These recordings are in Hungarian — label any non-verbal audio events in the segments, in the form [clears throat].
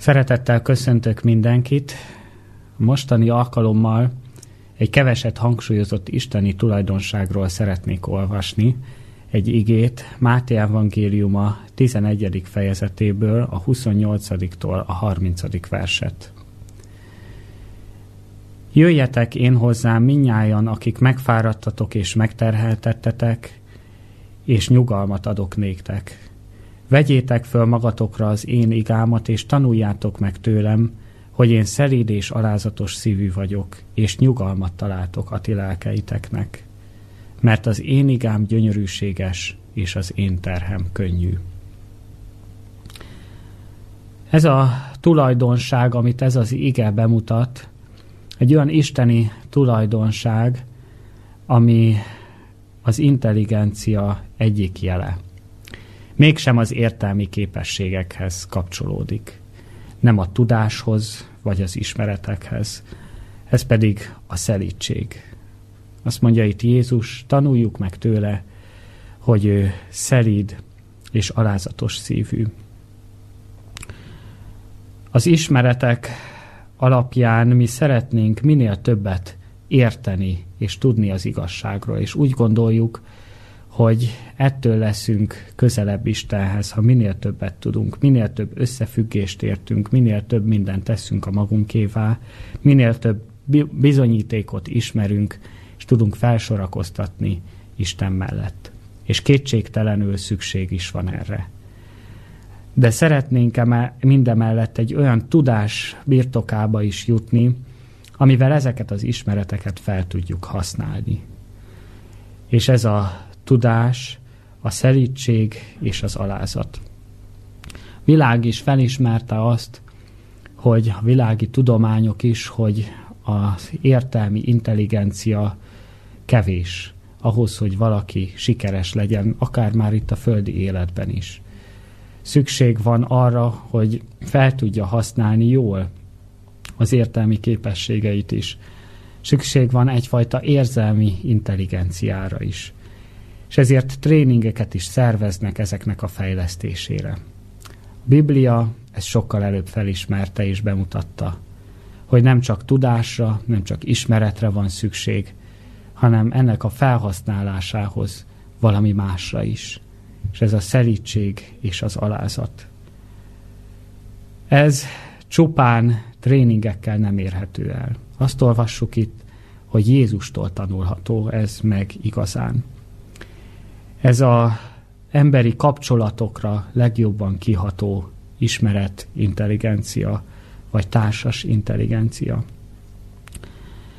Szeretettel köszöntök mindenkit. Mostani alkalommal egy keveset hangsúlyozott isteni tulajdonságról szeretnék olvasni, egy igét Máté evangéliuma 11. fejezetéből, a 28-tól a 30. verset. Jöjjetek én hozzám minnyájan, akik megfáradtatok és megterheltettetek, és nyugalmat adok néktek. Vegyétek föl magatokra az én igámat, és tanuljátok meg tőlem, hogy én szelíd és alázatos szívű vagyok, és nyugalmat találtok a ti lelkeiteknek. Mert az én igám gyönyörűséges, és az én terhem könnyű. Ez a tulajdonság, amit ez az ige bemutat, egy olyan isteni tulajdonság, ami az intelligencia egyik jele mégsem az értelmi képességekhez kapcsolódik. Nem a tudáshoz, vagy az ismeretekhez. Ez pedig a szelítség. Azt mondja itt Jézus, tanuljuk meg tőle, hogy ő szelíd és alázatos szívű. Az ismeretek alapján mi szeretnénk minél többet érteni és tudni az igazságról, és úgy gondoljuk, hogy ettől leszünk közelebb Istenhez, ha minél többet tudunk, minél több összefüggést értünk, minél több mindent teszünk a magunkévá, minél több bizonyítékot ismerünk, és tudunk felsorakoztatni Isten mellett. És kétségtelenül szükség is van erre. De szeretnénk -e mindemellett egy olyan tudás birtokába is jutni, amivel ezeket az ismereteket fel tudjuk használni. És ez a tudás, a szelítség és az alázat. Világ is felismerte azt, hogy a világi tudományok is, hogy az értelmi intelligencia kevés ahhoz, hogy valaki sikeres legyen, akár már itt a földi életben is. Szükség van arra, hogy fel tudja használni jól az értelmi képességeit is. Szükség van egyfajta érzelmi intelligenciára is és ezért tréningeket is szerveznek ezeknek a fejlesztésére. A Biblia ezt sokkal előbb felismerte és bemutatta, hogy nem csak tudásra, nem csak ismeretre van szükség, hanem ennek a felhasználásához valami másra is. És ez a szelítség és az alázat. Ez csupán tréningekkel nem érhető el. Azt olvassuk itt, hogy Jézustól tanulható ez meg igazán. Ez a emberi kapcsolatokra legjobban kiható ismeret, intelligencia, vagy társas intelligencia.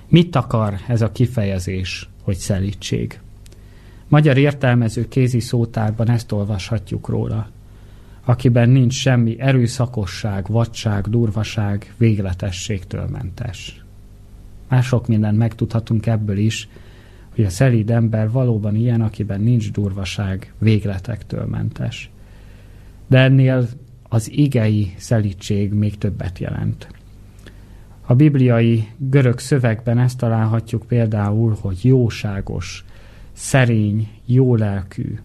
Mit akar ez a kifejezés, hogy szelítség? Magyar értelmező kézi szótárban ezt olvashatjuk róla, akiben nincs semmi erőszakosság, vadság, durvaság, végletességtől mentes. Mások mindent megtudhatunk ebből is, hogy a szelíd ember valóban ilyen, akiben nincs durvaság, végletektől mentes. De ennél az igei szelítség még többet jelent. A bibliai görög szövegben ezt találhatjuk például, hogy jóságos, szerény, jólelkű.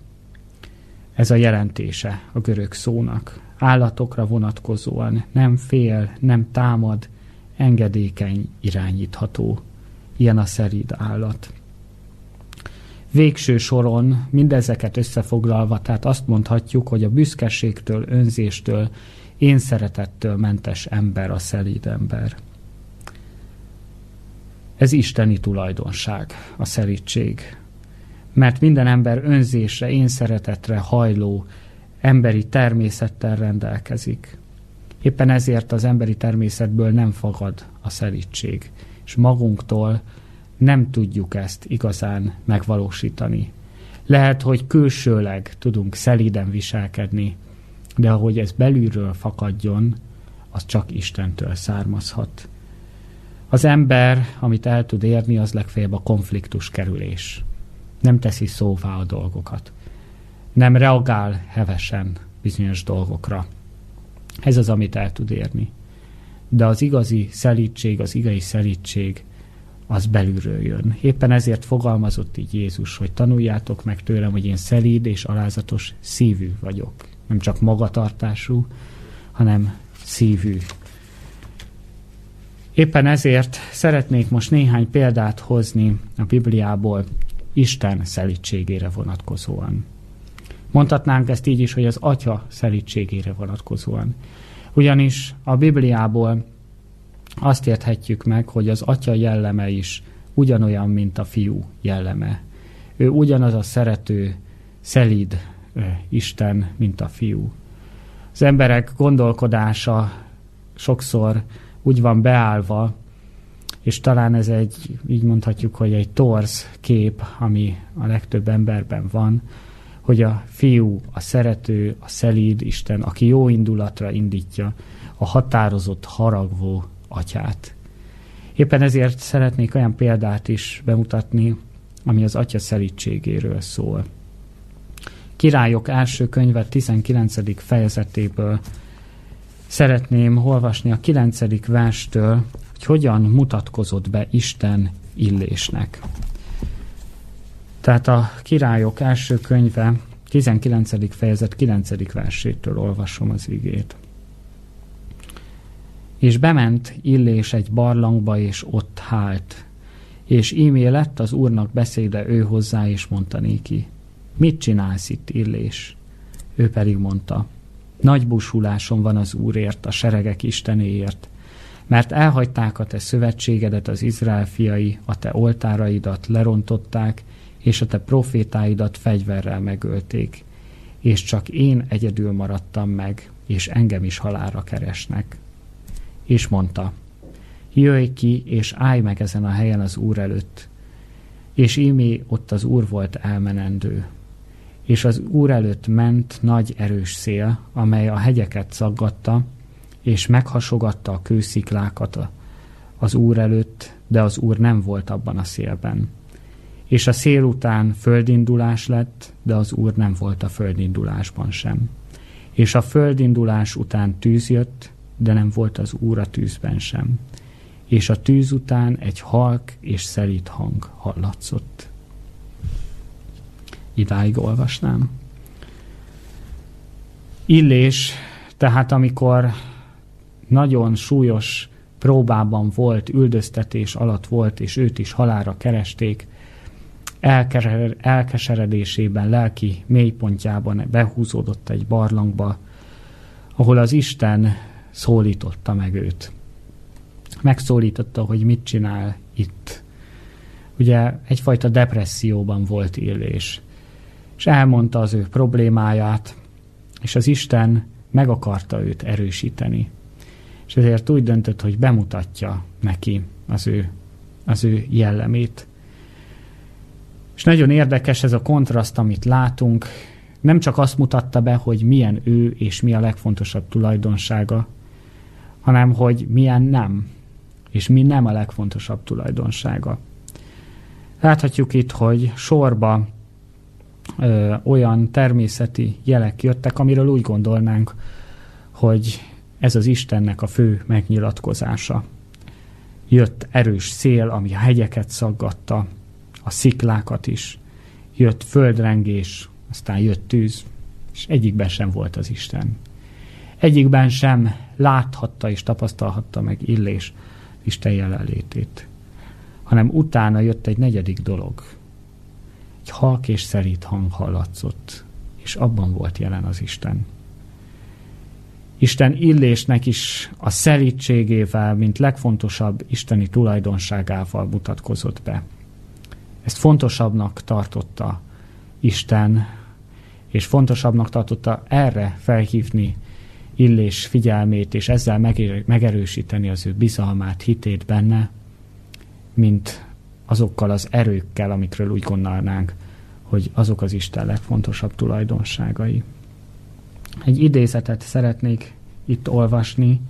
Ez a jelentése a görög szónak. Állatokra vonatkozóan nem fél, nem támad, engedékeny, irányítható. Ilyen a szerid állat. Végső soron mindezeket összefoglalva, tehát azt mondhatjuk, hogy a büszkeségtől, önzéstől, én szeretettől mentes ember a szelíd ember. Ez isteni tulajdonság, a szelítség. Mert minden ember önzésre, én szeretetre hajló, emberi természettel rendelkezik. Éppen ezért az emberi természetből nem fagad a szelítség, és magunktól nem tudjuk ezt igazán megvalósítani. Lehet, hogy külsőleg tudunk szelíden viselkedni, de ahogy ez belülről fakadjon, az csak Istentől származhat. Az ember, amit el tud érni, az legfeljebb a konfliktus kerülés. Nem teszi szóvá a dolgokat. Nem reagál hevesen bizonyos dolgokra. Ez az, amit el tud érni. De az igazi szelítség, az igazi szelítség az belülről jön. Éppen ezért fogalmazott így Jézus, hogy tanuljátok meg tőlem, hogy én szelíd és alázatos szívű vagyok. Nem csak magatartású, hanem szívű. Éppen ezért szeretnék most néhány példát hozni a Bibliából Isten szelítségére vonatkozóan. Mondhatnánk ezt így is, hogy az Atya szelítségére vonatkozóan. Ugyanis a Bibliából azt érthetjük meg, hogy az Atya jelleme is ugyanolyan, mint a fiú jelleme. Ő ugyanaz a szerető, szelíd Isten, mint a fiú. Az emberek gondolkodása sokszor úgy van beállva, és talán ez egy, így mondhatjuk, hogy egy torz kép, ami a legtöbb emberben van, hogy a fiú, a szerető, a szelíd Isten, aki jó indulatra indítja a határozott, haragvó atyát. Éppen ezért szeretnék olyan példát is bemutatni, ami az atya szelítségéről szól. Királyok első könyve 19. fejezetéből szeretném olvasni a 9. verstől, hogy hogyan mutatkozott be Isten illésnek. Tehát a királyok első könyve 19. fejezet 9. versétől olvasom az igét. És bement Illés egy barlangba, és ott hált. És ímé lett az úrnak beszéde ő hozzá, és mondta néki, mit csinálsz itt, Illés? Ő pedig mondta, nagy busulásom van az Úrért, a seregek Istenéért, mert elhagyták a te szövetségedet az Izrael fiai, a te oltáraidat lerontották, és a te profétáidat fegyverrel megölték, és csak én egyedül maradtam meg, és engem is halára keresnek. És mondta, jöjj ki, és állj meg ezen a helyen az Úr előtt. És ímé ott az Úr volt elmenendő. És az Úr előtt ment nagy erős szél, amely a hegyeket szaggatta, és meghasogatta a kősziklákat az Úr előtt, de az Úr nem volt abban a szélben és a szél után földindulás lett, de az Úr nem volt a földindulásban sem. És a földindulás után tűz jött, de nem volt az Úr a tűzben sem. És a tűz után egy halk és szelít hang hallatszott. Idáig olvasnám. Illés, tehát amikor nagyon súlyos próbában volt, üldöztetés alatt volt, és őt is halára keresték, elkeseredésében, lelki mélypontjában behúzódott egy barlangba, ahol az Isten szólította meg őt. Megszólította, hogy mit csinál itt. Ugye egyfajta depresszióban volt élés. És elmondta az ő problémáját, és az Isten meg akarta őt erősíteni. És ezért úgy döntött, hogy bemutatja neki az ő, az ő jellemét. És nagyon érdekes ez a kontraszt, amit látunk. Nem csak azt mutatta be, hogy milyen ő és mi a legfontosabb tulajdonsága, hanem hogy milyen nem, és mi nem a legfontosabb tulajdonsága. Láthatjuk itt, hogy sorba ö, olyan természeti jelek jöttek, amiről úgy gondolnánk, hogy ez az Istennek a fő megnyilatkozása. Jött erős szél, ami a hegyeket szaggatta, a sziklákat is. Jött földrengés, aztán jött tűz, és egyikben sem volt az Isten. Egyikben sem láthatta és tapasztalhatta meg Illés Isten jelenlétét, hanem utána jött egy negyedik dolog. Egy halk és szerít hang hallatszott, és abban volt jelen az Isten. Isten illésnek is a szerítségével, mint legfontosabb isteni tulajdonságával mutatkozott be. Ezt fontosabbnak tartotta Isten, és fontosabbnak tartotta erre felhívni Illés figyelmét, és ezzel megerősíteni az ő bizalmát, hitét benne, mint azokkal az erőkkel, amikről úgy gondolnánk, hogy azok az Isten legfontosabb tulajdonságai. Egy idézetet szeretnék itt olvasni,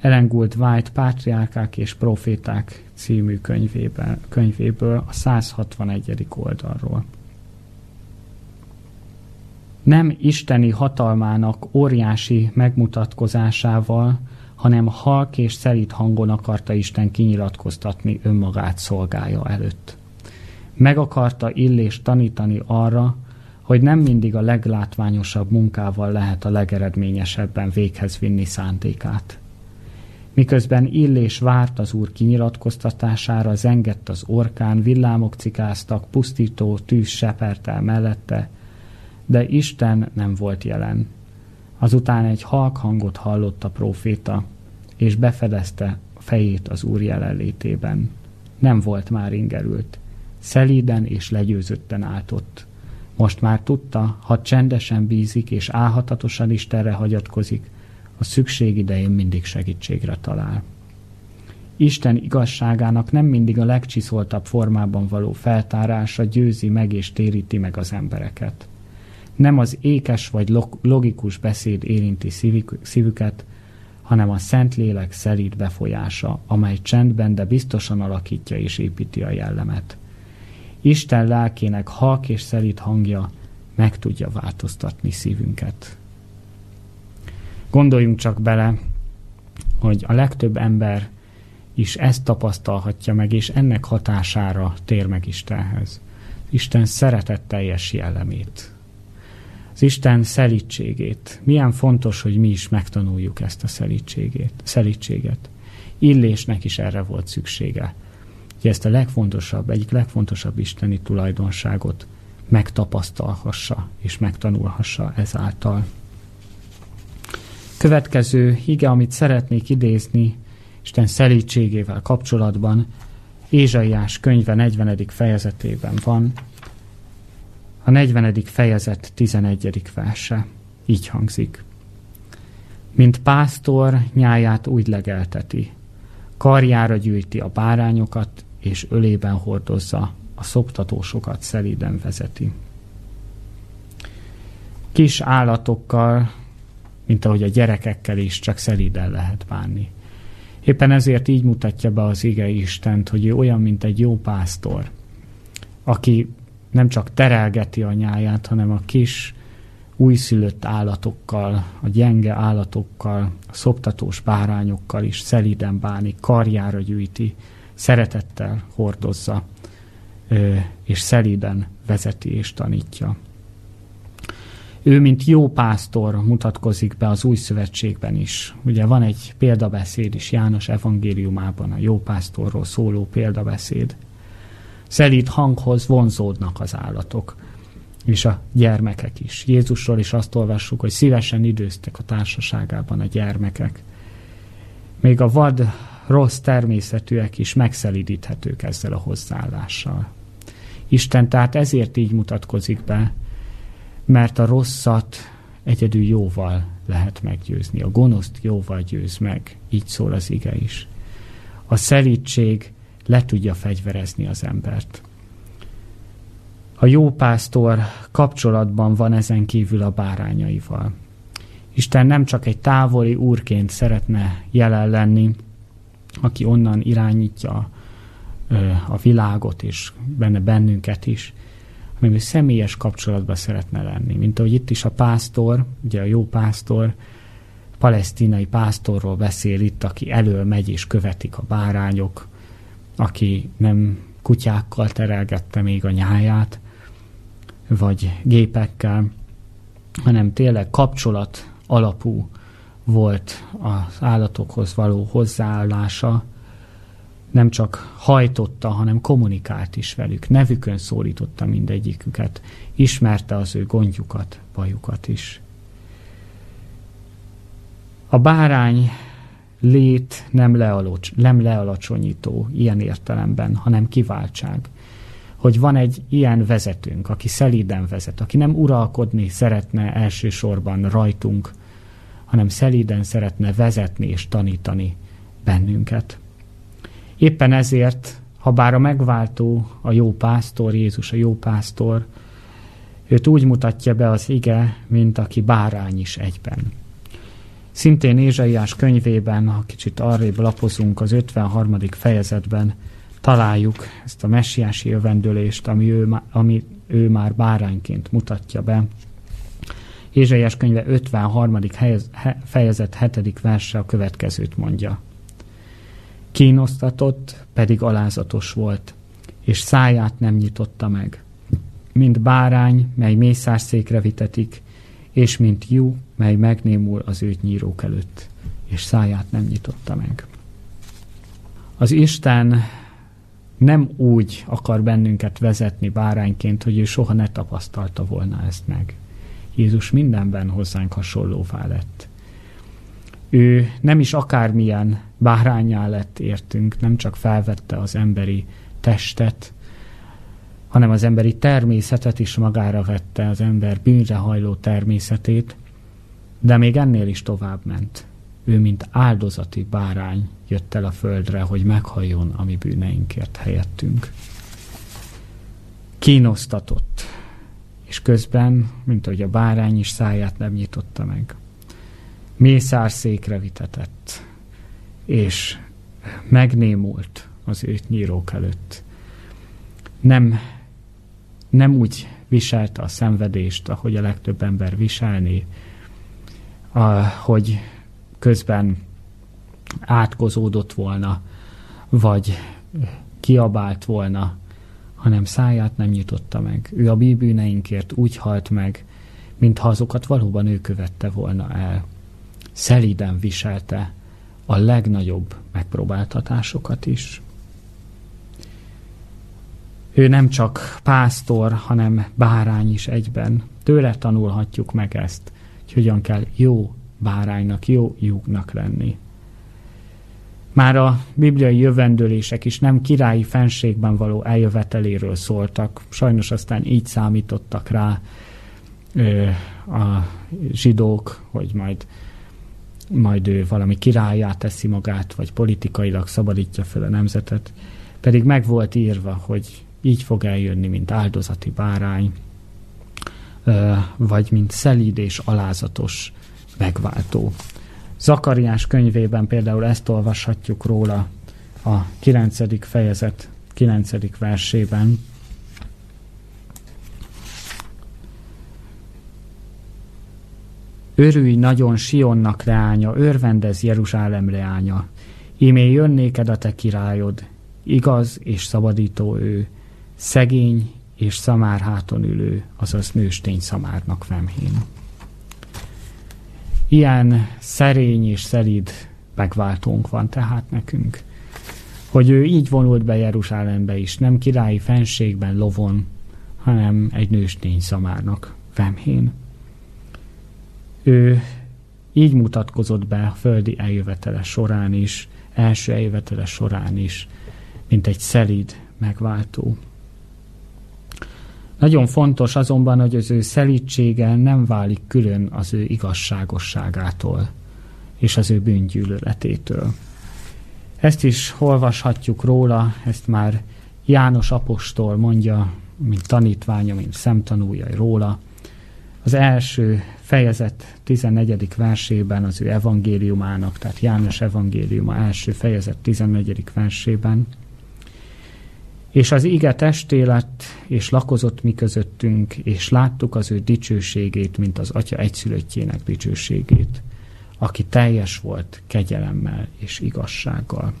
Ellen Gould White Pátriárkák és Proféták című könyvéből, könyvéből a 161. oldalról. Nem isteni hatalmának óriási megmutatkozásával, hanem halk és szerít hangon akarta Isten kinyilatkoztatni önmagát szolgája előtt. Meg akarta illés tanítani arra, hogy nem mindig a leglátványosabb munkával lehet a legeredményesebben véghez vinni szántékát. Miközben Illés várt az úr kinyilatkoztatására, zengett az orkán, villámok cikáztak, pusztító tűz sepert el mellette, de Isten nem volt jelen. Azután egy halk hangot hallott a próféta, és befedezte fejét az úr jelenlétében. Nem volt már ingerült. Szelíden és legyőzötten állt. Most már tudta, ha csendesen bízik és álhatatosan Istenre hagyatkozik, a szükség idején mindig segítségre talál. Isten igazságának nem mindig a legcsiszoltabb formában való feltárása győzi meg és téríti meg az embereket. Nem az ékes vagy logikus beszéd érinti szívüket, hanem a Szentlélek szelíd befolyása, amely csendben, de biztosan alakítja és építi a jellemet. Isten lelkének halk és szelíd hangja meg tudja változtatni szívünket. Gondoljunk csak bele, hogy a legtöbb ember is ezt tapasztalhatja meg, és ennek hatására tér meg Istenhez. Isten szeretetteljes jellemét. Az Isten szelítségét. Milyen fontos, hogy mi is megtanuljuk ezt a szelítségét, szelítséget. Illésnek is erre volt szüksége. Hogy ezt a legfontosabb, egyik legfontosabb isteni tulajdonságot megtapasztalhassa és megtanulhassa ezáltal. Következő hige, amit szeretnék idézni Isten szelítségével kapcsolatban, Ézsaiás könyve 40. fejezetében van, a 40. fejezet 11. verse. Így hangzik. Mint pásztor nyáját úgy legelteti, karjára gyűjti a bárányokat, és ölében hordozza, a szoptatósokat szelíden vezeti. Kis állatokkal mint ahogy a gyerekekkel is csak szelíden lehet bánni. Éppen ezért így mutatja be az ige Istent, hogy ő olyan, mint egy jó pásztor, aki nem csak terelgeti a nyáját, hanem a kis újszülött állatokkal, a gyenge állatokkal, a szoptatós bárányokkal is szelíden bánik, karjára gyűjti, szeretettel hordozza, és szelíden vezeti és tanítja. Ő, mint jó pásztor mutatkozik be az új szövetségben is. Ugye van egy példabeszéd is János evangéliumában, a jó pásztorról szóló példabeszéd. Szelít hanghoz vonzódnak az állatok, és a gyermekek is. Jézusról is azt olvassuk, hogy szívesen időztek a társaságában a gyermekek. Még a vad, rossz természetűek is megszelidíthetők ezzel a hozzáállással. Isten tehát ezért így mutatkozik be, mert a rosszat egyedül jóval lehet meggyőzni. A gonoszt jóval győz meg, így szól az ige is. A szelítség le tudja fegyverezni az embert. A jó pásztor kapcsolatban van ezen kívül a bárányaival. Isten nem csak egy távoli úrként szeretne jelen lenni, aki onnan irányítja a világot és benne bennünket is, hanem ő személyes kapcsolatban szeretne lenni. Mint ahogy itt is a pásztor, ugye a jó pásztor, palesztinai pásztorról beszél itt, aki elől megy és követik a bárányok, aki nem kutyákkal terelgette még a nyáját, vagy gépekkel, hanem tényleg kapcsolat alapú volt az állatokhoz való hozzáállása, nem csak hajtotta, hanem kommunikált is velük. Nevükön szólította mindegyiküket. Ismerte az ő gondjukat, bajukat is. A bárány lét nem, lealocs, nem lealacsonyító ilyen értelemben, hanem kiváltság. Hogy van egy ilyen vezetőnk, aki szelíden vezet, aki nem uralkodni szeretne elsősorban rajtunk, hanem szelíden szeretne vezetni és tanítani bennünket. Éppen ezért, ha bár a megváltó, a jó pásztor, Jézus a jó pásztor, őt úgy mutatja be az ige, mint aki bárány is egyben. Szintén Ézsaiás könyvében, ha kicsit arrébb lapozunk az 53. fejezetben, találjuk ezt a messiási jövendőlést, ami ő, ami ő már bárányként mutatja be. Ézsaiás könyve 53. fejezet 7. verse a következőt mondja. Kínosztatott, pedig alázatos volt, és száját nem nyitotta meg. mint bárány, mely mészárszékre vitetik, és mint jú, mely megnémul az őt nyírók előtt, és száját nem nyitotta meg. Az Isten nem úgy akar bennünket vezetni bárányként, hogy ő soha ne tapasztalta volna ezt meg. Jézus mindenben hozzánk hasonlóvá lett. Ő nem is akármilyen bárányá lett értünk, nem csak felvette az emberi testet, hanem az emberi természetet is magára vette, az ember bűnre hajló természetét, de még ennél is tovább ment. Ő, mint áldozati bárány jött el a földre, hogy meghalljon a mi bűneinkért helyettünk. Kínosztatott, és közben, mint hogy a bárány is száját nem nyitotta meg. Mészárszékre vitetett, és megnémult az őt nyírók előtt. Nem, nem úgy viselte a szenvedést, ahogy a legtöbb ember viselni, a, hogy közben átkozódott volna, vagy kiabált volna, hanem száját nem nyitotta meg. Ő a mi bűneinkért úgy halt meg, mintha azokat valóban ő követte volna el. Szeliden viselte a legnagyobb megpróbáltatásokat is. Ő nem csak pásztor, hanem bárány is egyben. Tőle tanulhatjuk meg ezt, hogy hogyan kell jó báránynak, jó lyuknak lenni. Már a bibliai jövendőlések is nem királyi fenségben való eljöveteléről szóltak, sajnos aztán így számítottak rá ö, a zsidók, hogy majd, majd ő valami királyát teszi magát, vagy politikailag szabadítja fel a nemzetet. Pedig meg volt írva, hogy így fog eljönni, mint áldozati bárány, vagy mint szelíd és alázatos megváltó. Zakariás könyvében például ezt olvashatjuk róla a 9. fejezet 9. versében. Örülj nagyon Sionnak leánya, örvendez Jeruzsálem leánya. Ímé jön néked a te királyod, igaz és szabadító ő, szegény és szamár háton ülő, azaz nőstény szamárnak vemhén. Ilyen szerény és szelíd megváltónk van tehát nekünk. Hogy ő így vonult be Jeruzsálembe is, nem királyi fenségben lovon, hanem egy nőstény szamárnak vemhén. Ő így mutatkozott be a földi eljövetele során is, első eljövetele során is, mint egy szelíd megváltó. Nagyon fontos azonban, hogy az ő szelítsége nem válik külön az ő igazságosságától és az ő bűngyűlöletétől. Ezt is olvashatjuk róla, ezt már János apostol mondja, mint tanítványa, mint szemtanúja róla. Az első fejezet 14. versében az ő evangéliumának, tehát János evangéliuma első fejezet 14. versében és az ige testé és lakozott mi közöttünk, és láttuk az ő dicsőségét, mint az Atya egyszülöttjének dicsőségét, aki teljes volt kegyelemmel és igazsággal.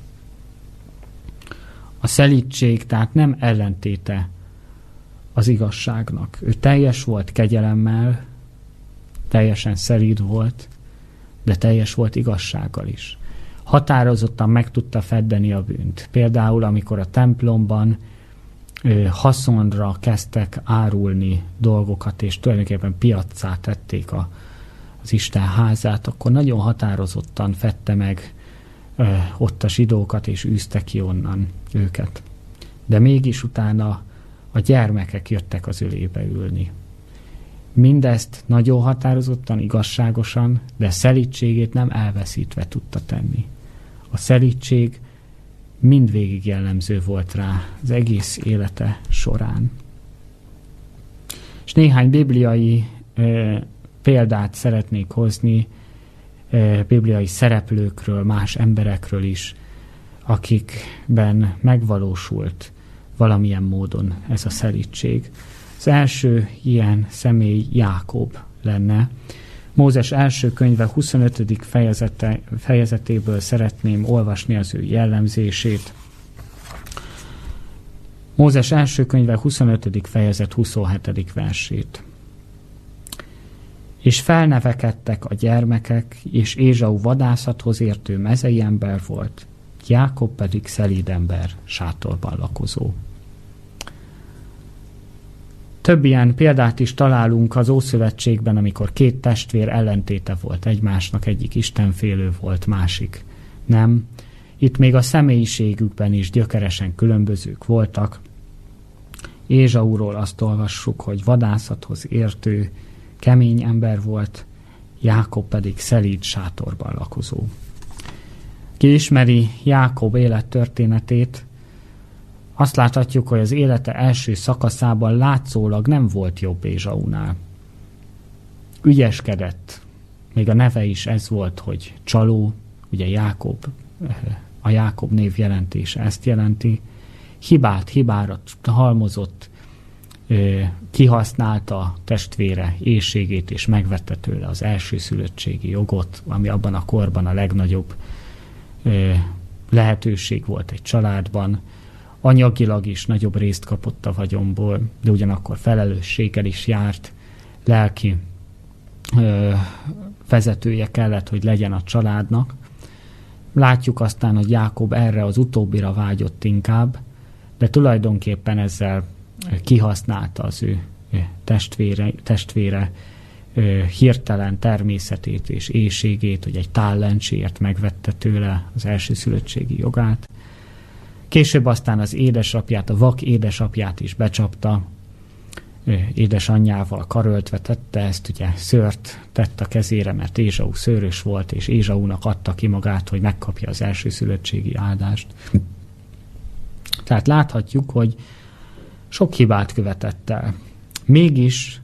A szelítség tehát nem ellentéte az igazságnak. Ő teljes volt kegyelemmel, teljesen szelíd volt, de teljes volt igazsággal is határozottan meg tudta feddeni a bűnt. Például, amikor a templomban haszonra kezdtek árulni dolgokat, és tulajdonképpen piaccá tették a, az Isten házát, akkor nagyon határozottan fette meg ö, ott a zsidókat, és űzte ki onnan őket. De mégis utána a gyermekek jöttek az ölébe ülni. Mindezt nagyon határozottan, igazságosan, de szelítségét nem elveszítve tudta tenni a szelítség mindvégig jellemző volt rá az egész élete során. És néhány bibliai e, példát szeretnék hozni, e, bibliai szereplőkről, más emberekről is, akikben megvalósult valamilyen módon ez a szelítség. Az első ilyen személy Jákob lenne, Mózes első könyve 25. Fejezete, fejezetéből szeretném olvasni az ő jellemzését. Mózes első könyve 25. fejezet 27. versét. És felnevekedtek a gyermekek, és Ézsau vadászathoz értő mezei ember volt, Jákob pedig szelíd ember, sátorban lakozó. Több ilyen példát is találunk az Ószövetségben, amikor két testvér ellentéte volt egymásnak, egyik istenfélő volt, másik nem. Itt még a személyiségükben is gyökeresen különbözők voltak. Ézsauról azt olvassuk, hogy vadászathoz értő, kemény ember volt, Jákob pedig szelíd sátorban lakozó. Ki ismeri Jákob élettörténetét, azt láthatjuk, hogy az élete első szakaszában látszólag nem volt jobb Ézsaunál. Ügyeskedett, még a neve is ez volt, hogy csaló, ugye Jákob, a Jákob név jelentése ezt jelenti, hibát, hibára halmozott, kihasználta testvére éjségét, és megvette tőle az első szülöttségi jogot, ami abban a korban a legnagyobb lehetőség volt egy családban, anyagilag is nagyobb részt kapott a vagyomból, de ugyanakkor felelősséggel is járt, lelki ö, vezetője kellett, hogy legyen a családnak. Látjuk aztán, hogy Jákob erre az utóbbira vágyott inkább, de tulajdonképpen ezzel kihasználta az ő testvére, testvére hirtelen természetét és éjségét, hogy egy tállencsért megvette tőle az első szülöttségi jogát. Később aztán az édesapját, a vak édesapját is becsapta, édesanyjával karöltve tette ezt, ugye szőrt tett a kezére, mert Ézsau szőrös volt, és Ézsaunak adta ki magát, hogy megkapja az első szülöttségi áldást. Tehát láthatjuk, hogy sok hibát követett el. Mégis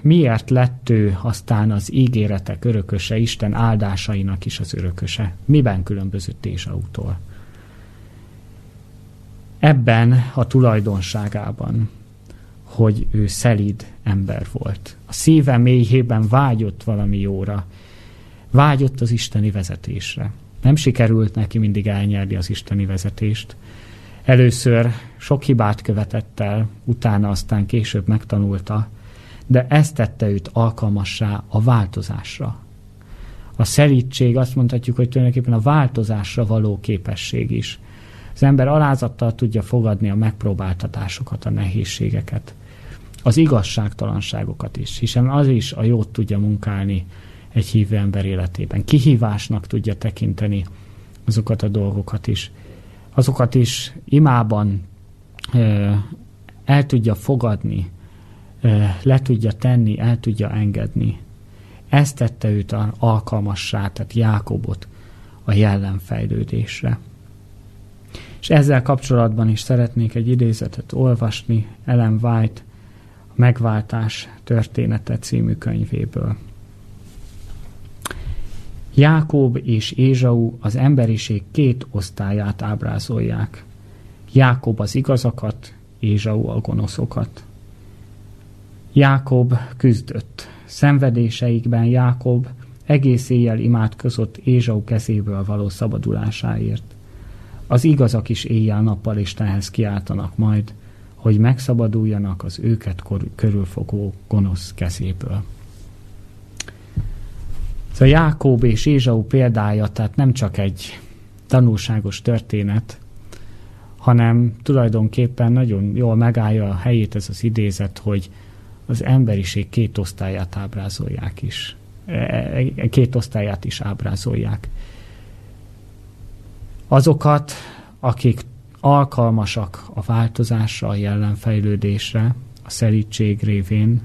miért lett ő aztán az ígéretek örököse, Isten áldásainak is az örököse? Miben különbözött Ézsautól? Ebben a tulajdonságában, hogy ő szelíd ember volt. A szíve mélyében vágyott valami jóra, vágyott az isteni vezetésre. Nem sikerült neki mindig elnyerni az isteni vezetést. Először sok hibát követett el, utána aztán később megtanulta, de ez tette őt alkalmassá a változásra. A szelítség azt mondhatjuk, hogy tulajdonképpen a változásra való képesség is. Az ember alázattal tudja fogadni a megpróbáltatásokat, a nehézségeket, az igazságtalanságokat is, hiszen az is a jót tudja munkálni egy hívő ember életében. Kihívásnak tudja tekinteni azokat a dolgokat is. Azokat is imában ö, el tudja fogadni, le tudja tenni, el tudja engedni. Ezt tette őt alkalmassá, tehát Jákobot a jellemfejlődésre. És ezzel kapcsolatban is szeretnék egy idézetet olvasni Ellen White a Megváltás története című könyvéből. Jákob és Ézsau az emberiség két osztályát ábrázolják. Jákob az igazakat, Ézsau a gonoszokat. Jákob küzdött. Szenvedéseikben Jákob egész éjjel imádkozott Ézsau kezéből való szabadulásáért. Az igazak is éjjel-nappal Istenhez kiáltanak majd, hogy megszabaduljanak az őket körülfogó gonosz kezéből. Szóval Jákob és Ézsau példája, tehát nem csak egy tanulságos történet, hanem tulajdonképpen nagyon jól megállja a helyét ez az idézet, hogy az emberiség két osztályát ábrázolják is. E, e, e, két osztályát is ábrázolják. Azokat, akik alkalmasak a változásra, a jelenfejlődésre, a szelítség révén,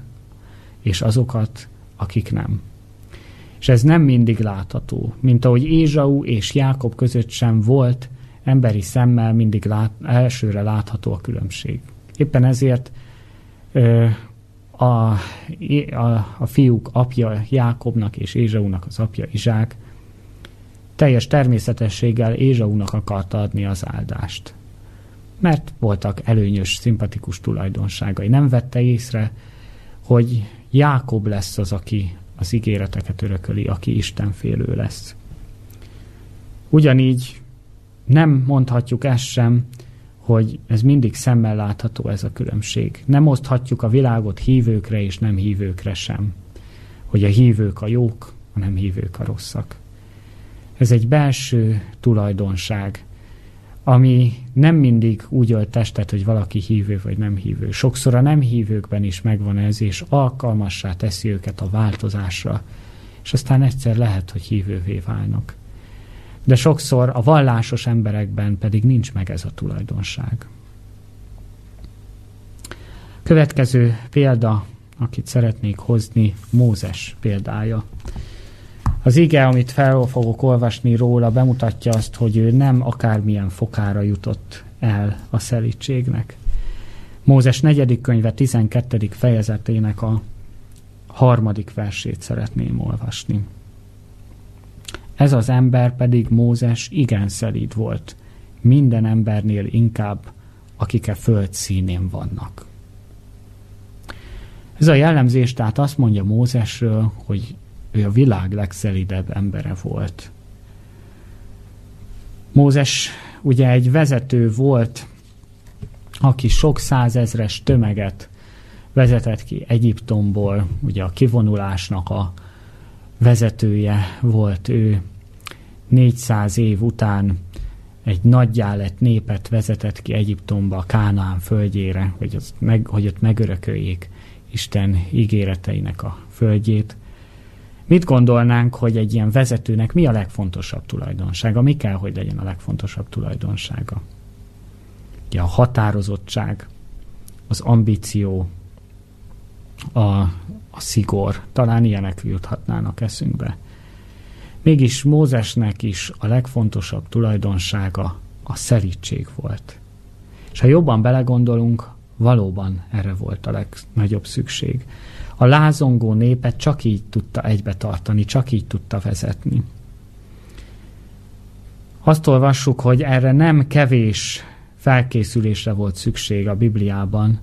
és azokat, akik nem. És ez nem mindig látható, mint ahogy Ézsau és Jákob között sem volt emberi szemmel mindig lát, elsőre látható a különbség. Éppen ezért ö, a, a, a fiúk apja Jákobnak és Ézsaunak az apja Izsák teljes természetességgel Ézsaunak akarta adni az áldást. Mert voltak előnyös, szimpatikus tulajdonságai. Nem vette észre, hogy Jákob lesz az, aki az ígéreteket örököli, aki Istenfélő lesz. Ugyanígy nem mondhatjuk ezt sem, hogy ez mindig szemmel látható ez a különbség. Nem oszthatjuk a világot hívőkre és nem hívőkre sem. Hogy a hívők a jók, a nem hívők a rosszak. Ez egy belső tulajdonság, ami nem mindig úgy ölt testet, hogy valaki hívő vagy nem hívő. Sokszor a nem hívőkben is megvan ez, és alkalmassá teszi őket a változásra, és aztán egyszer lehet, hogy hívővé válnak. De sokszor a vallásos emberekben pedig nincs meg ez a tulajdonság. Következő példa, akit szeretnék hozni, Mózes példája. Az ige, amit fel fogok olvasni róla, bemutatja azt, hogy ő nem akármilyen fokára jutott el a szelítségnek. Mózes negyedik könyve 12. fejezetének a harmadik versét szeretném olvasni. Ez az ember pedig Mózes igen szelíd volt, minden embernél inkább, akik a föld színén vannak. Ez a jellemzés tehát azt mondja Mózesről, hogy ő a világ legszelidebb embere volt. Mózes ugye egy vezető volt, aki sok százezres tömeget vezetett ki Egyiptomból, ugye a kivonulásnak a vezetője volt ő. 400 év után egy nagyjá lett népet vezetett ki Egyiptomba, Kánaán földjére, hogy, az meg, hogy ott megörököljék Isten ígéreteinek a földjét. Mit gondolnánk, hogy egy ilyen vezetőnek mi a legfontosabb tulajdonsága? Mi kell, hogy legyen a legfontosabb tulajdonsága? Ugye a határozottság, az ambíció, a, a szigor. Talán ilyenek juthatnának eszünkbe. Mégis Mózesnek is a legfontosabb tulajdonsága a szerítség volt. És ha jobban belegondolunk, valóban erre volt a legnagyobb szükség. A lázongó népet csak így tudta egybe tartani, csak így tudta vezetni. Azt olvassuk, hogy erre nem kevés felkészülésre volt szükség a Bibliában.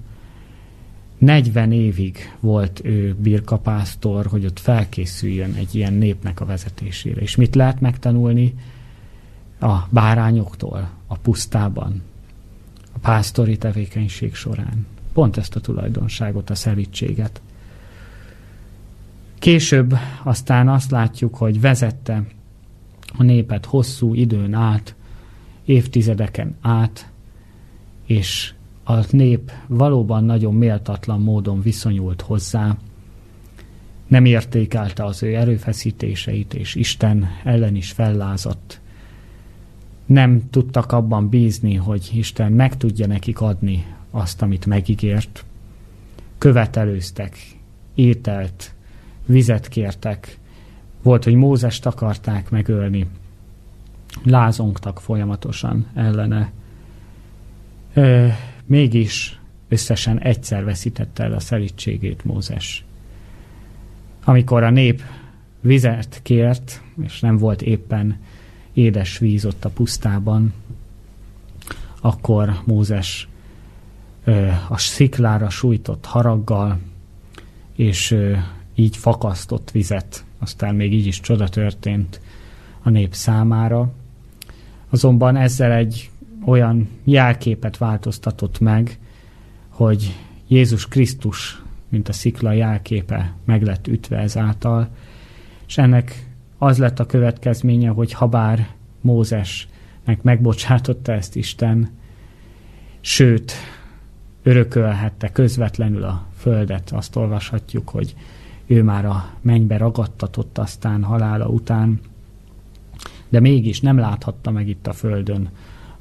40 évig volt ő birkapásztor, hogy ott felkészüljön egy ilyen népnek a vezetésére. És mit lehet megtanulni? A bárányoktól, a pusztában, a pásztori tevékenység során. Pont ezt a tulajdonságot, a szelítséget. Később aztán azt látjuk, hogy vezette a népet hosszú időn át, évtizedeken át, és a nép valóban nagyon méltatlan módon viszonyult hozzá, nem értékelte az ő erőfeszítéseit, és Isten ellen is fellázadt. Nem tudtak abban bízni, hogy Isten meg tudja nekik adni azt, amit megígért. Követelőztek, ételt, vizet kértek, volt, hogy Mózest akarták megölni, lázongtak folyamatosan ellene. Ö, mégis összesen egyszer veszítette el a szelítségét Mózes. Amikor a nép vizet kért, és nem volt éppen édes víz ott a pusztában, akkor Mózes ö, a sziklára sújtott haraggal, és ö, így fakasztott vizet, aztán még így is csoda történt a nép számára. Azonban ezzel egy olyan jelképet változtatott meg, hogy Jézus Krisztus, mint a szikla jelképe, meg lett ütve ezáltal, és ennek az lett a következménye, hogy habár Mózesnek megbocsátotta ezt Isten, sőt, örökölhette közvetlenül a földet. Azt olvashatjuk, hogy ő már a mennybe ragadtatott aztán halála után, de mégis nem láthatta meg itt a földön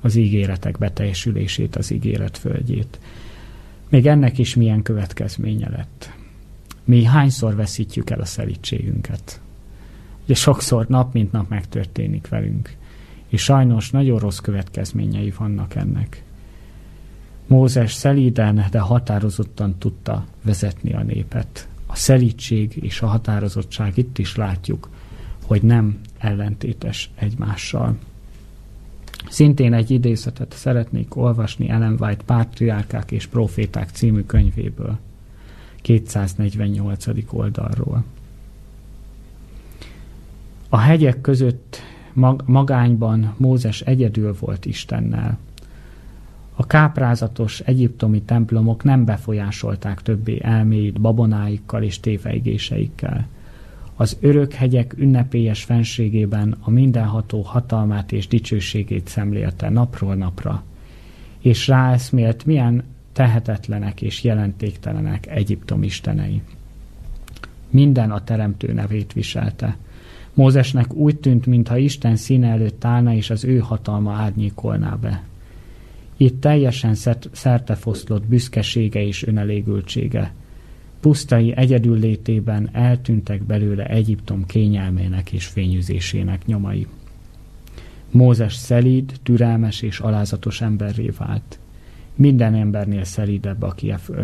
az ígéretek beteljesülését, az ígéret földjét. Még ennek is milyen következménye lett. Mi hányszor veszítjük el a szelítségünket? Ugye sokszor nap mint nap megtörténik velünk. És sajnos nagyon rossz következményei vannak ennek. Mózes szelíden, de határozottan tudta vezetni a népet szelítség és a határozottság itt is látjuk, hogy nem ellentétes egymással. Szintén egy idézetet szeretnék olvasni Ellen White Pátriárkák és Proféták című könyvéből, 248. oldalról. A hegyek között mag- magányban Mózes egyedül volt Istennel. A káprázatos egyiptomi templomok nem befolyásolták többé elméit babonáikkal és téveigéseikkel. Az örök hegyek ünnepélyes fenségében a mindenható hatalmát és dicsőségét szemlélte napról napra, és ráeszmélt, milyen tehetetlenek és jelentéktelenek Egyiptom istenei. Minden a teremtő nevét viselte. Mózesnek úgy tűnt, mintha Isten színe előtt állna, és az ő hatalma árnyékolná be. Itt teljesen szertefoszlott büszkesége és önelégültsége. Pusztai egyedül létében eltűntek belőle Egyiptom kényelmének és fényűzésének nyomai. Mózes szelíd, türelmes és alázatos emberré vált. Minden embernél szelídebb,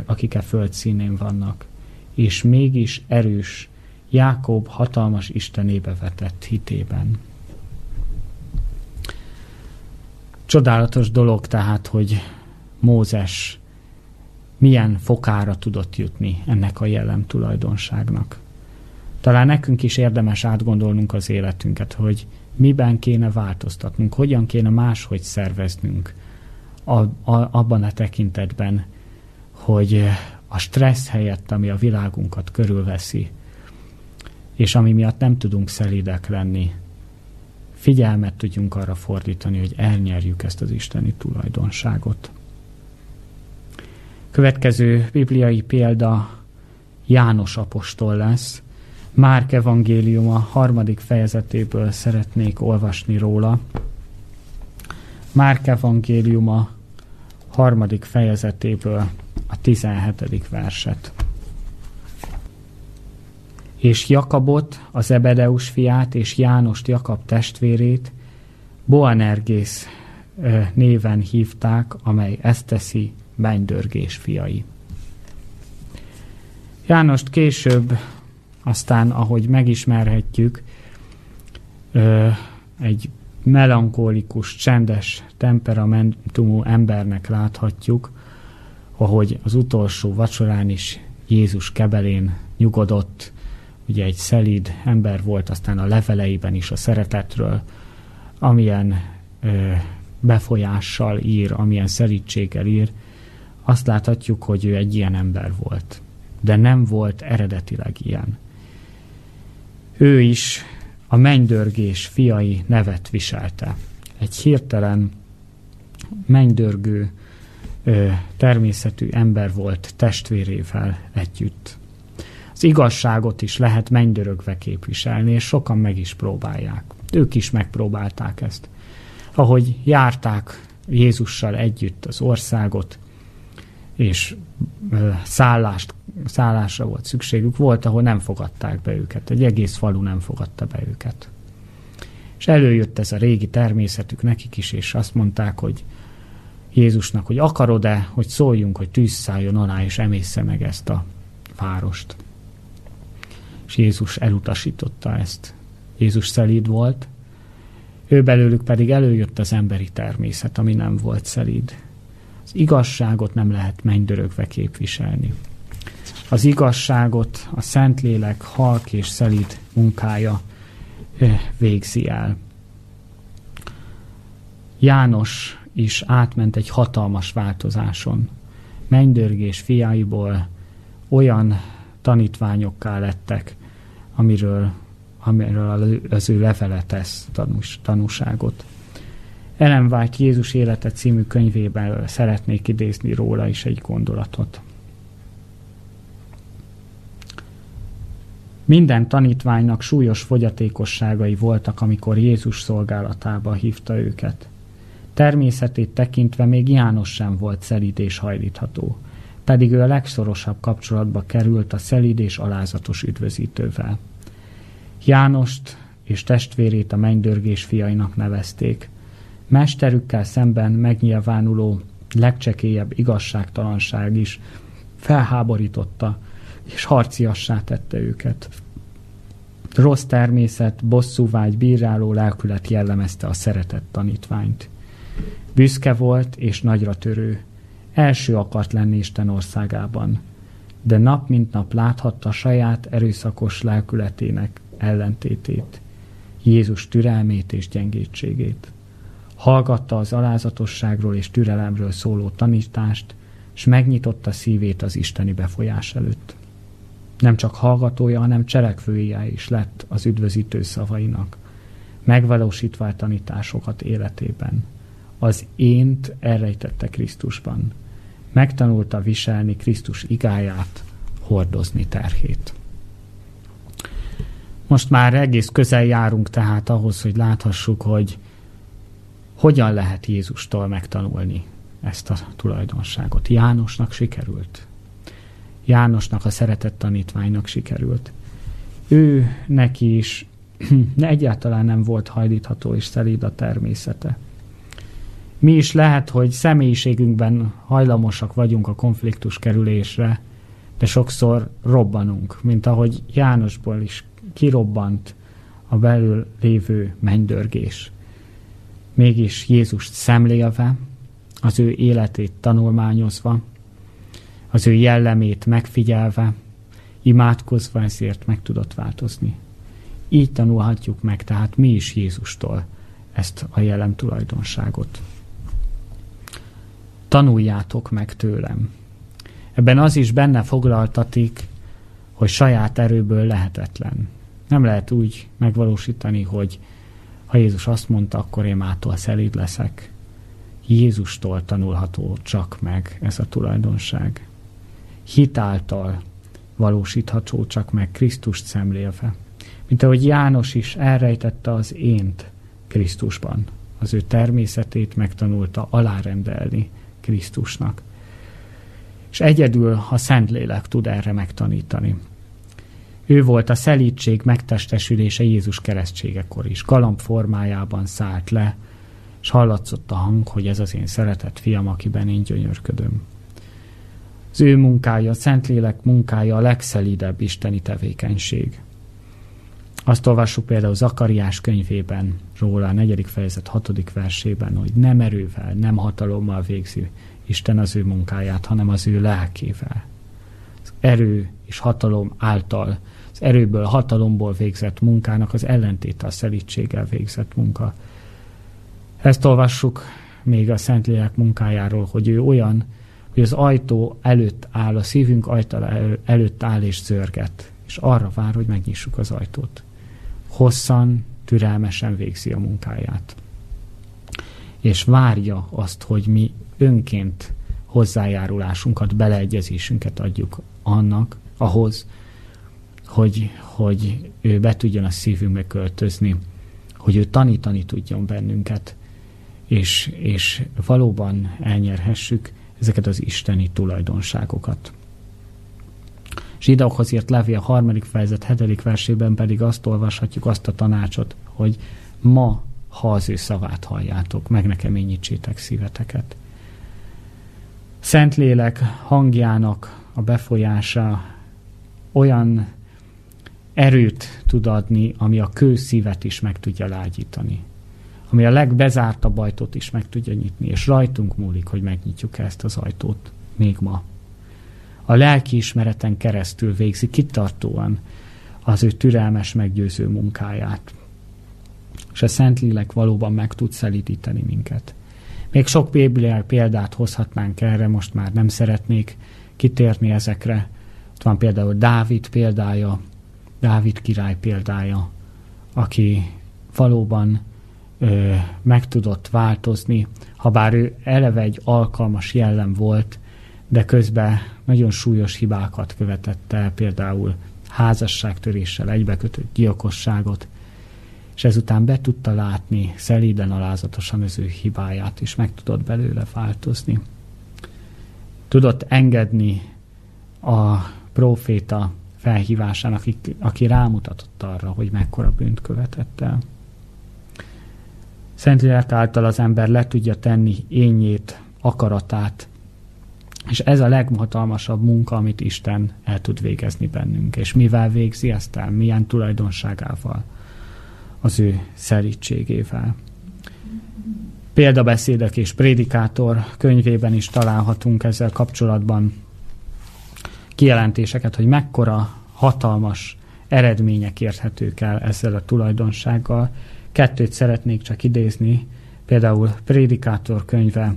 akik a föld színén vannak, és mégis erős, Jákob hatalmas istenébe vetett hitében. Csodálatos dolog tehát, hogy Mózes milyen fokára tudott jutni ennek a jellem tulajdonságnak. Talán nekünk is érdemes átgondolnunk az életünket, hogy miben kéne változtatnunk, hogyan kéne máshogy szerveznünk a, a, abban a tekintetben, hogy a stressz helyett, ami a világunkat körülveszi, és ami miatt nem tudunk szelídek lenni, figyelmet tudjunk arra fordítani, hogy elnyerjük ezt az isteni tulajdonságot. Következő bibliai példa János apostol lesz. Márk evangéliuma harmadik fejezetéből szeretnék olvasni róla. Márk evangéliuma harmadik fejezetéből a 17. verset. És Jakabot, az Ebedeus fiát, és Jánost Jakab testvérét Boanergész néven hívták, amely ezt teszi mennydörgés fiai. Jánost később, aztán ahogy megismerhetjük, egy melankolikus, csendes temperamentumú embernek láthatjuk, ahogy az utolsó vacsorán is Jézus kebelén nyugodott, ugye egy szelíd ember volt, aztán a leveleiben is a szeretetről, amilyen ö, befolyással ír, amilyen szelítséggel ír, azt láthatjuk, hogy ő egy ilyen ember volt. De nem volt eredetileg ilyen. Ő is a mennydörgés fiai nevet viselte. Egy hirtelen mennydörgő természetű ember volt testvérével együtt. Az igazságot is lehet mennydörögve képviselni, és sokan meg is próbálják. Ők is megpróbálták ezt. Ahogy járták Jézussal együtt az országot, és szállást, szállásra volt szükségük, volt, ahol nem fogadták be őket. Egy egész falu nem fogadta be őket. És előjött ez a régi természetük nekik is, és azt mondták, hogy Jézusnak, hogy akarod-e, hogy szóljunk, hogy tűz szálljon alá, és emészze meg ezt a várost. És Jézus elutasította ezt. Jézus szelíd volt, ő belőlük pedig előjött az emberi természet, ami nem volt szelíd. Az igazságot nem lehet mennydörögve képviselni. Az igazságot a Szentlélek halk és szelíd munkája végzi el. János is átment egy hatalmas változáson. Mennydörgés fiaiból olyan tanítványokká lettek, amiről, amiről az ő levele tesz tanús, tanúságot. Ellen White Jézus élete című könyvében szeretnék idézni róla is egy gondolatot. Minden tanítványnak súlyos fogyatékosságai voltak, amikor Jézus szolgálatába hívta őket. Természetét tekintve még János sem volt szelíd és hajlítható, pedig ő a legszorosabb kapcsolatba került a szelíd és alázatos üdvözítővel. Jánost és testvérét a mennydörgés fiainak nevezték. Mesterükkel szemben megnyilvánuló legcsekélyebb igazságtalanság is felháborította és harciassá tette őket. Rossz természet, bosszúvágy, bíráló lelkület jellemezte a szeretett tanítványt. Büszke volt és nagyra törő. Első akart lenni Isten országában, de nap mint nap láthatta saját erőszakos lelkületének ellentétét, Jézus türelmét és gyengétségét. hallgatta az alázatosságról és türelemről szóló tanítást, és megnyitotta szívét az isteni befolyás előtt. Nem csak hallgatója, hanem cselekvője is lett az üdvözítő szavainak, megvalósítva a tanításokat életében. Az ént elrejtette Krisztusban. Megtanulta viselni Krisztus igáját, hordozni terhét. Most már egész közel járunk tehát ahhoz, hogy láthassuk, hogy hogyan lehet Jézustól megtanulni ezt a tulajdonságot. Jánosnak sikerült. Jánosnak, a szeretett tanítványnak sikerült. Ő neki is [clears throat] egyáltalán nem volt hajlítható és szelíd a természete. Mi is lehet, hogy személyiségünkben hajlamosak vagyunk a konfliktus kerülésre, de sokszor robbanunk, mint ahogy Jánosból is kirobbant a belül lévő mennydörgés. Mégis Jézust szemlélve, az ő életét tanulmányozva, az ő jellemét megfigyelve, imádkozva ezért meg tudott változni. Így tanulhatjuk meg tehát mi is Jézustól ezt a jellem tulajdonságot. Tanuljátok meg tőlem. Ebben az is benne foglaltatik, hogy saját erőből lehetetlen. Nem lehet úgy megvalósítani, hogy ha Jézus azt mondta, akkor én mától szelíd leszek. Jézustól tanulható csak meg ez a tulajdonság. Hitáltal valósítható csak meg Krisztust szemlélve. Mint ahogy János is elrejtette az ént Krisztusban. Az ő természetét megtanulta alárendelni Krisztusnak. És egyedül a Szentlélek tud erre megtanítani. Ő volt a szelítség megtestesülése Jézus keresztségekor is. Galamb formájában szállt le, és hallatszott a hang, hogy ez az én szeretett fiam, akiben én gyönyörködöm. Az ő munkája, a Szentlélek munkája a legszelídebb isteni tevékenység. Azt olvassuk például Zakariás könyvében róla, a negyedik fejezet hatodik versében, hogy nem erővel, nem hatalommal végzi Isten az ő munkáját, hanem az ő lelkével. Az erő és hatalom által az erőből, hatalomból végzett munkának az ellentéte a szelítséggel végzett munka. Ezt olvassuk még a Szentlélek munkájáról, hogy ő olyan, hogy az ajtó előtt áll, a szívünk ajtala előtt áll és zörget, és arra vár, hogy megnyissuk az ajtót. Hosszan, türelmesen végzi a munkáját. És várja azt, hogy mi önként hozzájárulásunkat, beleegyezésünket adjuk annak, ahhoz, hogy, hogy ő be tudjon a szívünkbe költözni, hogy ő tanítani tudjon bennünket, és, és valóban elnyerhessük ezeket az isteni tulajdonságokat. Zsidókhoz írt levél harmadik fejezet hetedik versében pedig azt olvashatjuk, azt a tanácsot, hogy ma, ha az ő szavát halljátok, meg nekem ényítsétek szíveteket. Szentlélek hangjának a befolyása olyan erőt tud adni, ami a kőszívet is meg tudja lágyítani. Ami a legbezártabb ajtót is meg tudja nyitni, és rajtunk múlik, hogy megnyitjuk ezt az ajtót még ma. A lelki ismereten keresztül végzi kitartóan az ő türelmes, meggyőző munkáját. És a Szentlélek valóban meg tud szelítíteni minket. Még sok bibliai példát hozhatnánk erre, most már nem szeretnék kitérni ezekre. Ott van például Dávid példája, Dávid király példája, aki valóban ö, meg tudott változni, ha bár ő eleve egy alkalmas jellem volt, de közben nagyon súlyos hibákat követett el, például házasságtöréssel egybekötött gyilkosságot, és ezután be tudta látni szelíden alázatosan az ő hibáját, és meg tudott belőle változni. Tudott engedni a próféta felhívásán, aki, aki rámutatott arra, hogy mekkora bűnt követett el. Szentlélek által az ember le tudja tenni ényét, akaratát, és ez a leghatalmasabb munka, amit Isten el tud végezni bennünk. És mivel végzi el? Milyen tulajdonságával? Az ő szerítségével. Példabeszédek és prédikátor könyvében is találhatunk ezzel kapcsolatban kijelentéseket, hogy mekkora hatalmas eredmények érhetők el ezzel a tulajdonsággal. Kettőt szeretnék csak idézni Például Prédikátor könyve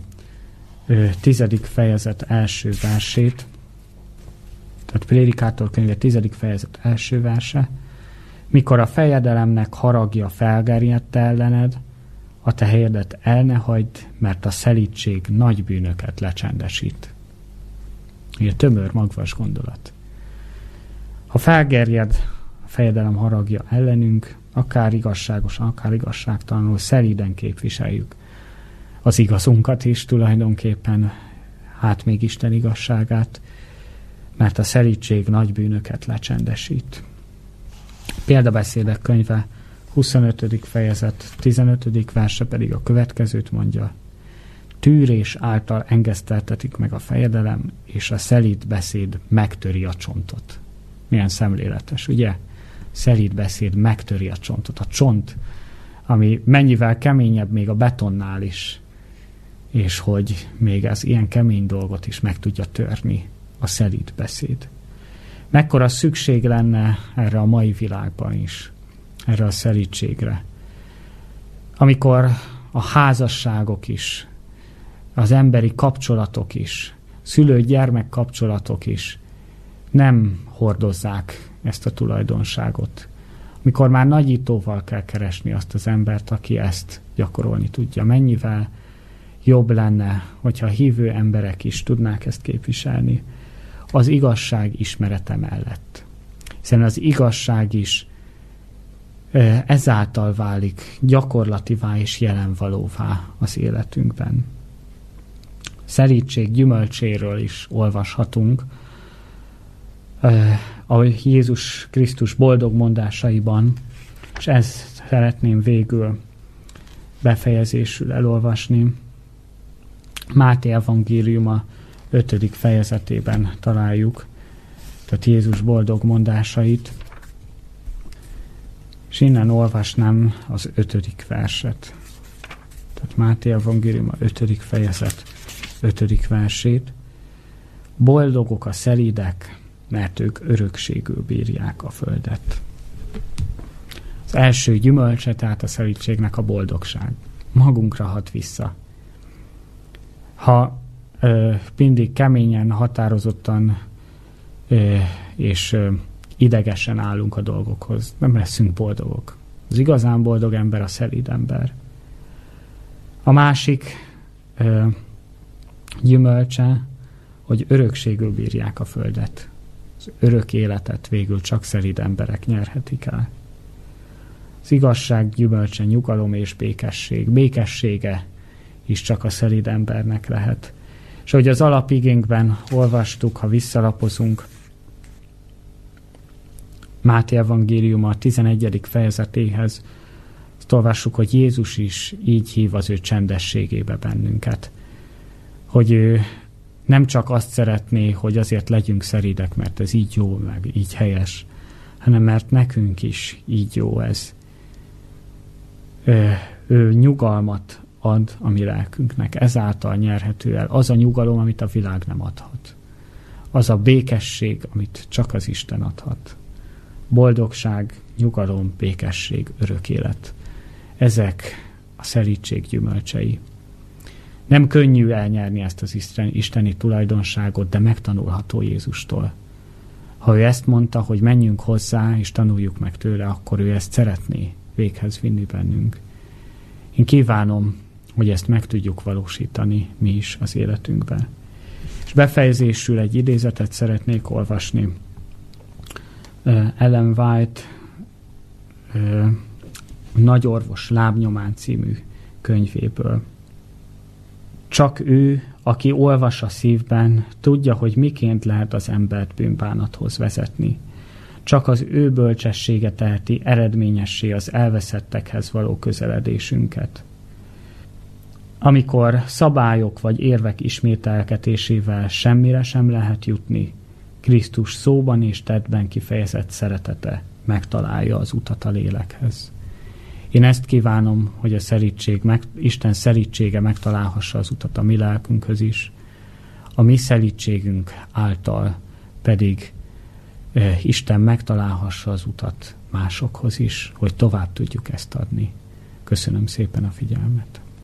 tizedik fejezet első versét, tehát Prédikátor könyve tizedik fejezet első verse, mikor a fejedelemnek haragja felgerjedt ellened, a te helyedet el ne hagyd, mert a szelítség nagy bűnöket lecsendesít. Ilyen tömör, magvas gondolat. Ha felgerjed a fejedelem haragja ellenünk, akár igazságosan, akár igazságtalanul, szelíden képviseljük az igazunkat is tulajdonképpen, hát még Isten igazságát, mert a szelítség nagy bűnöket lecsendesít. Példabeszédek könyve 25. fejezet 15. verse pedig a következőt mondja. Tűrés által engeszteltetik meg a fejedelem, és a szelít beszéd megtöri a csontot. Milyen szemléletes, ugye? Szelít beszéd megtöri a csontot. A csont, ami mennyivel keményebb még a betonnál is, és hogy még ez ilyen kemény dolgot is meg tudja törni a szelít beszéd. Mekkora szükség lenne erre a mai világban is, erre a szelítségre. Amikor a házasságok is, az emberi kapcsolatok is, szülő-gyermek kapcsolatok is nem hordozzák ezt a tulajdonságot. Mikor már nagyítóval kell keresni azt az embert, aki ezt gyakorolni tudja. Mennyivel jobb lenne, hogyha hívő emberek is tudnák ezt képviselni az igazság ismerete mellett. Hiszen az igazság is ezáltal válik gyakorlativá és jelenvalóvá az életünkben. Szerítség gyümölcséről is olvashatunk, ahogy Jézus Krisztus boldog mondásaiban, és ezt szeretném végül befejezésül elolvasni. Máté evangéliuma 5. fejezetében találjuk, tehát Jézus boldog mondásait, és innen olvasnám az ötödik verset. Tehát Máté Evangélium a ötödik fejezet ötödik versét. Boldogok a szelídek, mert ők örökségül bírják a földet. Az első gyümölcse, tehát a szelítségnek a boldogság. Magunkra hat vissza. Ha ö, mindig keményen, határozottan ö, és ö, idegesen állunk a dolgokhoz. Nem leszünk boldogok. Az igazán boldog ember a szelíd ember. A másik ö, gyümölcse, hogy örökségül bírják a földet. Az örök életet végül csak szelíd emberek nyerhetik el. Az igazság gyümölcse nyugalom és békesség. Békessége is csak a szelíd embernek lehet. És ahogy az alapigénkben olvastuk, ha visszalapozunk, Máté evangéliuma a 11. fejezetéhez, azt olvassuk, hogy Jézus is így hív az ő csendességébe bennünket. Hogy ő nem csak azt szeretné, hogy azért legyünk szeridek, mert ez így jó, meg így helyes, hanem mert nekünk is így jó ez. Ő, ő nyugalmat ad a mi lelkünknek, ezáltal nyerhető el az a nyugalom, amit a világ nem adhat. Az a békesség, amit csak az Isten adhat boldogság, nyugalom, békesség, örök élet. Ezek a szerítség gyümölcsei. Nem könnyű elnyerni ezt az isteni tulajdonságot, de megtanulható Jézustól. Ha ő ezt mondta, hogy menjünk hozzá, és tanuljuk meg tőle, akkor ő ezt szeretné véghez vinni bennünk. Én kívánom, hogy ezt meg tudjuk valósítani mi is az életünkben. És befejezésül egy idézetet szeretnék olvasni ellen White Nagy orvos lábnyomán című könyvéből. Csak ő, aki olvas a szívben, tudja, hogy miként lehet az embert bűnbánathoz vezetni. Csak az ő bölcsessége teheti eredményessé az elveszettekhez való közeledésünket. Amikor szabályok vagy érvek ismételketésével semmire sem lehet jutni, Krisztus szóban és tettben kifejezett szeretete megtalálja az utat a lélekhez. Én ezt kívánom, hogy a szerítség, meg, Isten szerítsége megtalálhassa az utat a mi lelkünkhöz is, a mi szerítségünk által pedig e, Isten megtalálhassa az utat másokhoz is, hogy tovább tudjuk ezt adni. Köszönöm szépen a figyelmet.